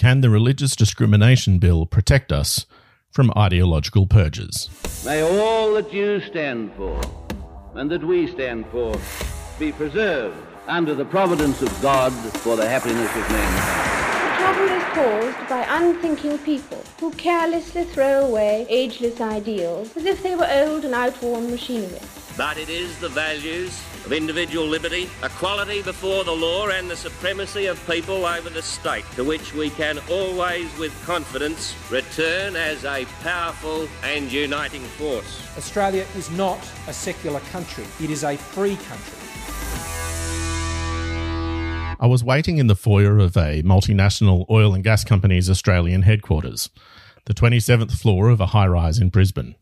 Can the Religious Discrimination Bill protect us from ideological purges? May all that you stand for and that we stand for be preserved under the providence of God for the happiness of mankind. The trouble is caused by unthinking people who carelessly throw away ageless ideals as if they were old and outworn machinery. But it is the values of individual liberty, equality before the law, and the supremacy of people over the state to which we can always, with confidence, return as a powerful and uniting force. Australia is not a secular country, it is a free country. I was waiting in the foyer of a multinational oil and gas company's Australian headquarters, the 27th floor of a high rise in Brisbane.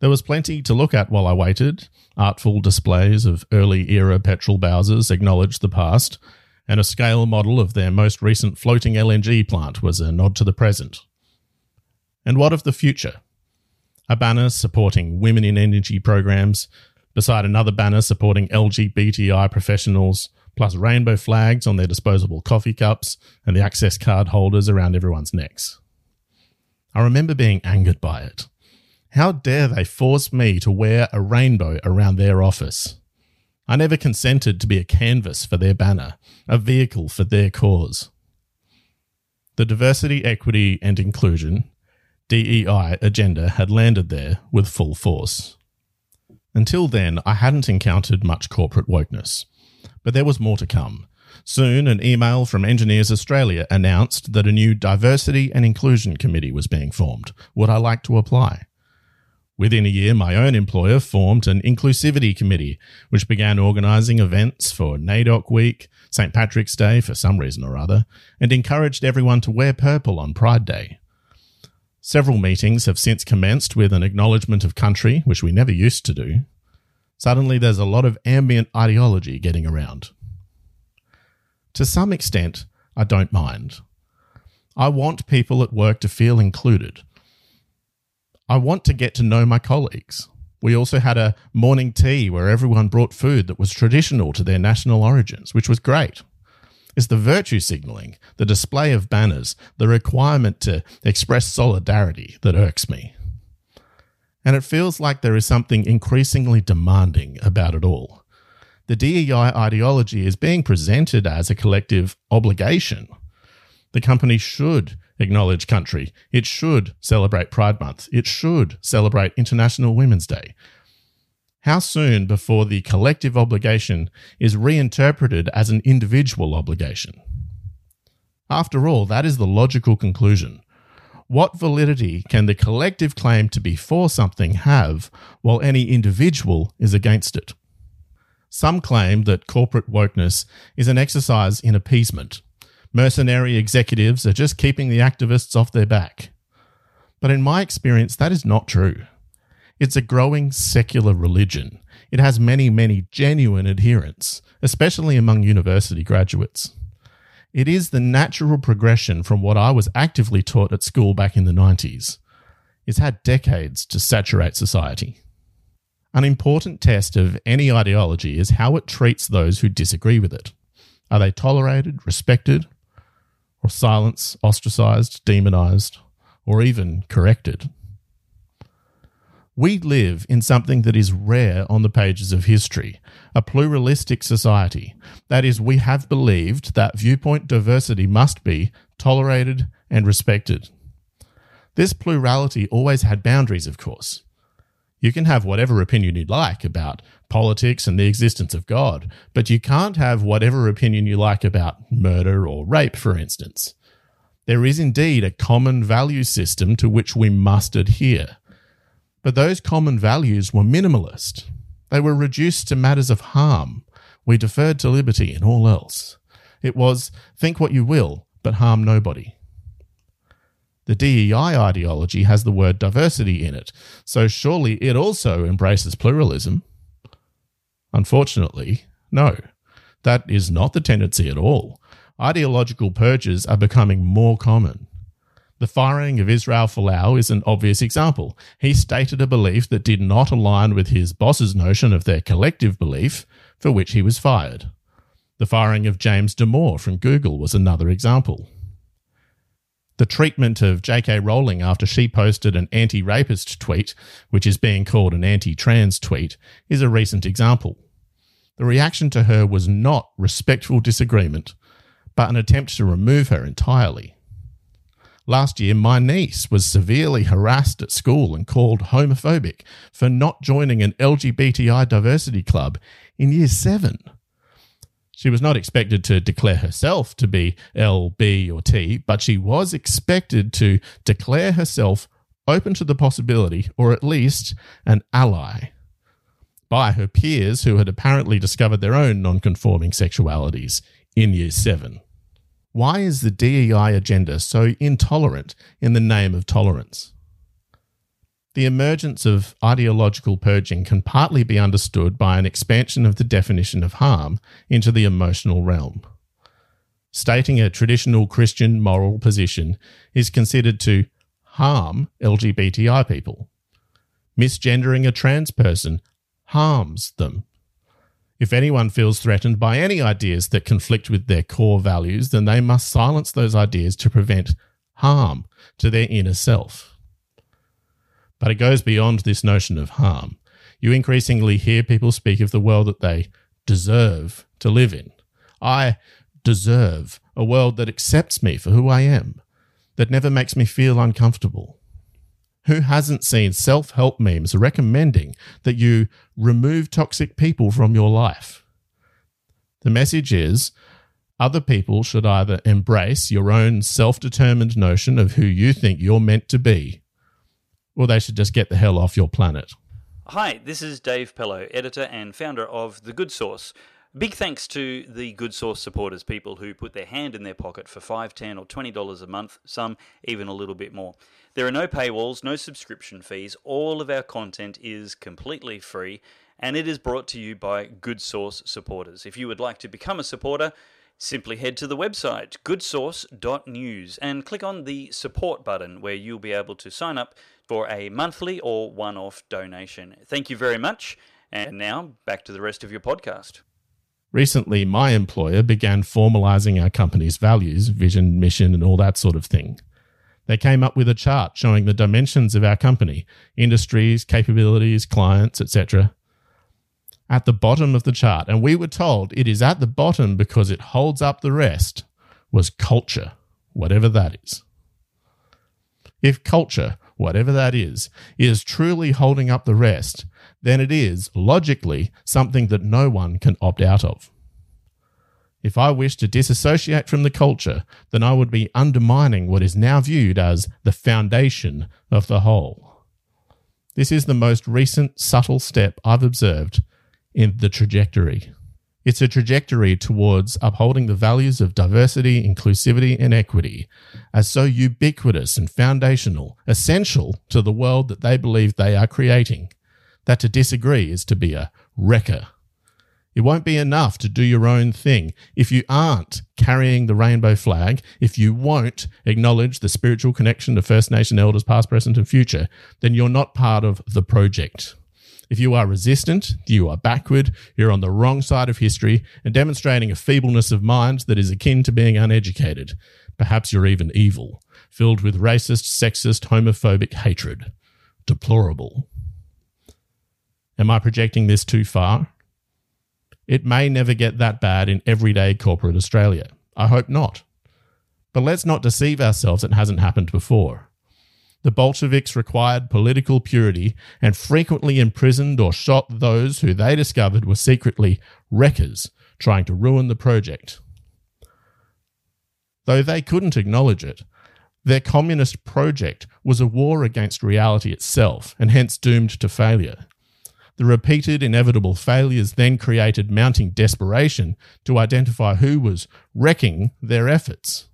There was plenty to look at while I waited. Artful displays of early era petrol Bowsers acknowledged the past, and a scale model of their most recent floating LNG plant was a nod to the present. And what of the future? A banner supporting women in energy programs, beside another banner supporting LGBTI professionals, plus rainbow flags on their disposable coffee cups and the access card holders around everyone's necks. I remember being angered by it. How dare they force me to wear a rainbow around their office? I never consented to be a canvas for their banner, a vehicle for their cause. The diversity, equity, and inclusion DEI agenda had landed there with full force. Until then, I hadn't encountered much corporate wokeness. But there was more to come. Soon, an email from Engineers Australia announced that a new Diversity and Inclusion Committee was being formed. Would I like to apply? Within a year, my own employer formed an inclusivity committee, which began organising events for NAIDOC Week, St. Patrick's Day for some reason or other, and encouraged everyone to wear purple on Pride Day. Several meetings have since commenced with an acknowledgement of country, which we never used to do. Suddenly, there's a lot of ambient ideology getting around. To some extent, I don't mind. I want people at work to feel included. I want to get to know my colleagues. We also had a morning tea where everyone brought food that was traditional to their national origins, which was great. It's the virtue signalling, the display of banners, the requirement to express solidarity that irks me and it feels like there is something increasingly demanding about it all. The DEI ideology is being presented as a collective obligation. The company should acknowledge country. It should celebrate Pride Month. It should celebrate International Women's Day. How soon before the collective obligation is reinterpreted as an individual obligation? After all, that is the logical conclusion. What validity can the collective claim to be for something have while any individual is against it? Some claim that corporate wokeness is an exercise in appeasement. Mercenary executives are just keeping the activists off their back. But in my experience, that is not true. It's a growing secular religion. It has many, many genuine adherents, especially among university graduates. It is the natural progression from what I was actively taught at school back in the 90s. It's had decades to saturate society. An important test of any ideology is how it treats those who disagree with it. Are they tolerated, respected, or silenced, ostracized, demonized, or even corrected? We live in something that is rare on the pages of history, a pluralistic society. That is, we have believed that viewpoint diversity must be tolerated and respected. This plurality always had boundaries, of course. You can have whatever opinion you'd like about politics and the existence of God, but you can't have whatever opinion you like about murder or rape, for instance. There is indeed a common value system to which we must adhere. But those common values were minimalist. They were reduced to matters of harm. We deferred to liberty in all else. It was think what you will, but harm nobody. The DEI ideology has the word diversity in it, so surely it also embraces pluralism. Unfortunately, no. That is not the tendency at all. Ideological purges are becoming more common. The firing of Israel Folau is an obvious example. He stated a belief that did not align with his boss's notion of their collective belief, for which he was fired. The firing of James Damore from Google was another example. The treatment of J.K. Rowling after she posted an anti rapist tweet, which is being called an anti trans tweet, is a recent example. The reaction to her was not respectful disagreement, but an attempt to remove her entirely. Last year, my niece was severely harassed at school and called homophobic for not joining an LGBTI diversity club in year seven. She was not expected to declare herself to be L, B, or T, but she was expected to declare herself open to the possibility, or at least an ally, by her peers who had apparently discovered their own non-conforming sexualities in year seven. Why is the DEI agenda so intolerant in the name of tolerance? The emergence of ideological purging can partly be understood by an expansion of the definition of harm into the emotional realm. Stating a traditional Christian moral position is considered to harm LGBTI people. Misgendering a trans person harms them. If anyone feels threatened by any ideas that conflict with their core values, then they must silence those ideas to prevent harm to their inner self. But it goes beyond this notion of harm. You increasingly hear people speak of the world that they deserve to live in. I deserve a world that accepts me for who I am, that never makes me feel uncomfortable. Who hasn't seen self help memes recommending that you remove toxic people from your life? The message is other people should either embrace your own self determined notion of who you think you're meant to be or they should just get the hell off your planet. Hi, this is Dave Pellowe, editor and founder of The Good Sauce. Big thanks to the Good Sauce supporters, people who put their hand in their pocket for $5, 10 or $20 a month, some even a little bit more. There are no paywalls, no subscription fees. All of our content is completely free and it is brought to you by Good Sauce supporters. If you would like to become a supporter, simply head to the website goodsauce.news and click on the support button where you'll be able to sign up for a monthly or one off donation. Thank you very much. And now back to the rest of your podcast. Recently, my employer began formalizing our company's values, vision, mission, and all that sort of thing. They came up with a chart showing the dimensions of our company, industries, capabilities, clients, etc. At the bottom of the chart, and we were told it is at the bottom because it holds up the rest, was culture, whatever that is. If culture whatever that is, is truly holding up the rest, then it is, logically, something that no one can opt out of. If I wish to disassociate from the culture, then I would be undermining what is now viewed as the foundation of the whole. This is the most recent subtle step I've observed in the trajectory. It's a trajectory towards upholding the values of diversity, inclusivity, and equity as so ubiquitous and foundational, essential to the world that they believe they are creating, that to disagree is to be a wrecker. It won't be enough to do your own thing if you aren't carrying the rainbow flag, if you won't acknowledge the spiritual connection to First Nation elders, past, present, and future, then you're not part of the project. If you are resistant, you are backward, you're on the wrong side of history, and demonstrating a feebleness of mind that is akin to being uneducated. Perhaps you're even evil, filled with racist, sexist, homophobic hatred. Deplorable. Am I projecting this too far? It may never get that bad in everyday corporate Australia. I hope not. But let's not deceive ourselves, it hasn't happened before. The Bolsheviks required political purity and frequently imprisoned or shot those who they discovered were secretly wreckers trying to ruin the project. Though they couldn't acknowledge it, their communist project was a war against reality itself and hence doomed to failure. The repeated inevitable failures then created mounting desperation to identify who was wrecking their efforts.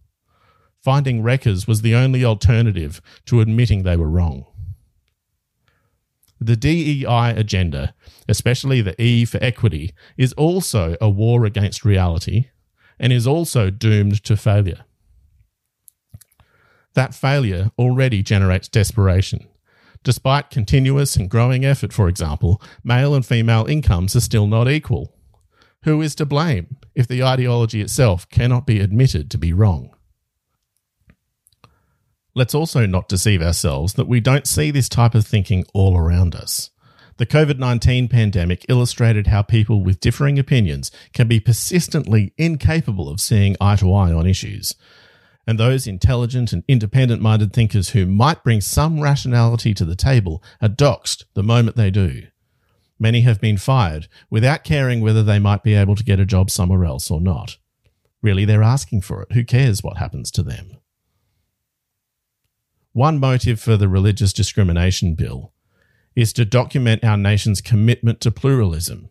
Finding wreckers was the only alternative to admitting they were wrong. The DEI agenda, especially the E for equity, is also a war against reality and is also doomed to failure. That failure already generates desperation. Despite continuous and growing effort, for example, male and female incomes are still not equal. Who is to blame if the ideology itself cannot be admitted to be wrong? Let's also not deceive ourselves that we don't see this type of thinking all around us. The COVID 19 pandemic illustrated how people with differing opinions can be persistently incapable of seeing eye to eye on issues. And those intelligent and independent minded thinkers who might bring some rationality to the table are doxed the moment they do. Many have been fired without caring whether they might be able to get a job somewhere else or not. Really, they're asking for it. Who cares what happens to them? One motive for the Religious Discrimination Bill is to document our nation's commitment to pluralism,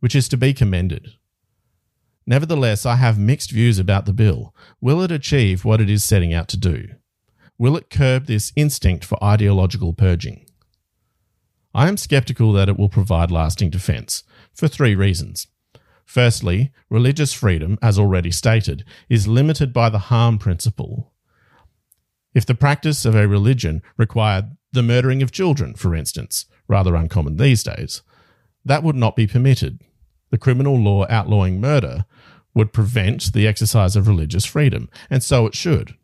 which is to be commended. Nevertheless, I have mixed views about the bill. Will it achieve what it is setting out to do? Will it curb this instinct for ideological purging? I am skeptical that it will provide lasting defence, for three reasons. Firstly, religious freedom, as already stated, is limited by the harm principle. If the practice of a religion required the murdering of children, for instance, rather uncommon these days, that would not be permitted. The criminal law outlawing murder would prevent the exercise of religious freedom, and so it should.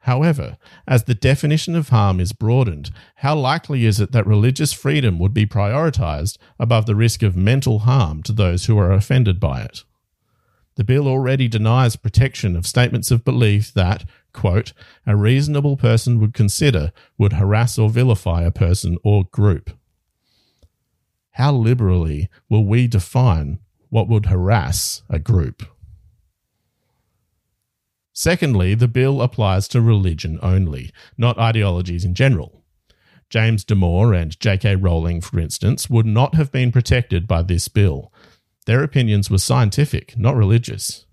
However, as the definition of harm is broadened, how likely is it that religious freedom would be prioritized above the risk of mental harm to those who are offended by it? The bill already denies protection of statements of belief that, quote, a reasonable person would consider would harass or vilify a person or group. How liberally will we define what would harass a group? Secondly, the bill applies to religion only, not ideologies in general. James Damore and J.K. Rowling, for instance, would not have been protected by this bill. Their opinions were scientific, not religious.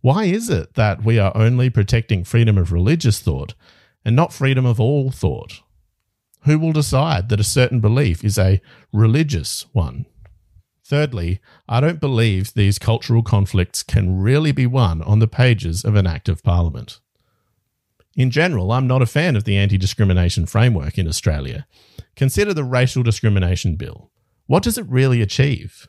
Why is it that we are only protecting freedom of religious thought and not freedom of all thought? Who will decide that a certain belief is a religious one? Thirdly, I don't believe these cultural conflicts can really be won on the pages of an Act of Parliament. In general, I'm not a fan of the anti discrimination framework in Australia. Consider the Racial Discrimination Bill. What does it really achieve?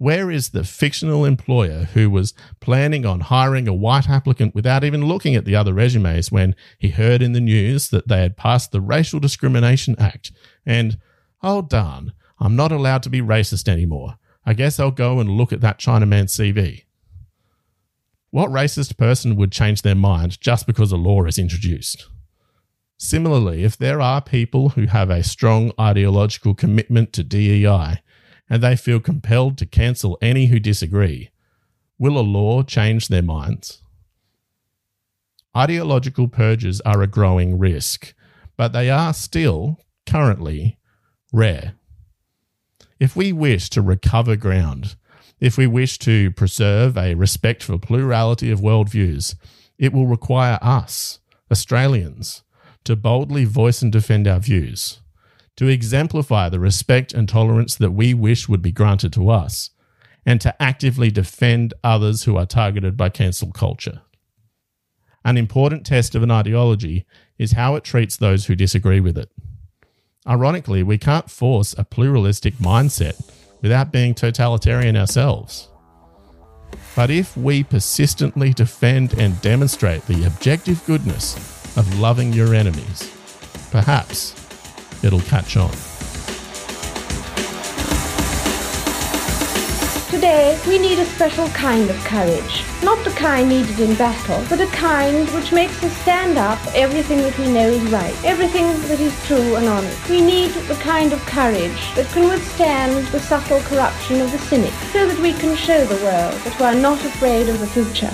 Where is the fictional employer who was planning on hiring a white applicant without even looking at the other resumes when he heard in the news that they had passed the Racial Discrimination Act and, oh darn, I'm not allowed to be racist anymore. I guess I'll go and look at that Chinaman CV. What racist person would change their mind just because a law is introduced? Similarly, if there are people who have a strong ideological commitment to DEI and they feel compelled to cancel any who disagree, will a law change their minds? Ideological purges are a growing risk, but they are still, currently, rare. If we wish to recover ground, if we wish to preserve a respect for plurality of worldviews, it will require us, Australians, to boldly voice and defend our views to exemplify the respect and tolerance that we wish would be granted to us, and to actively defend others who are targeted by cancel culture. An important test of an ideology is how it treats those who disagree with it. Ironically, we can't force a pluralistic mindset without being totalitarian ourselves. But if we persistently defend and demonstrate the objective goodness of loving your enemies, perhaps it'll catch on. Today, we need a special kind of courage. Not the kind needed in battle, but a kind which makes us stand up everything that we know is right, everything that is true and honest. We need the kind of courage that can withstand the subtle corruption of the cynic, so that we can show the world that we are not afraid of the future.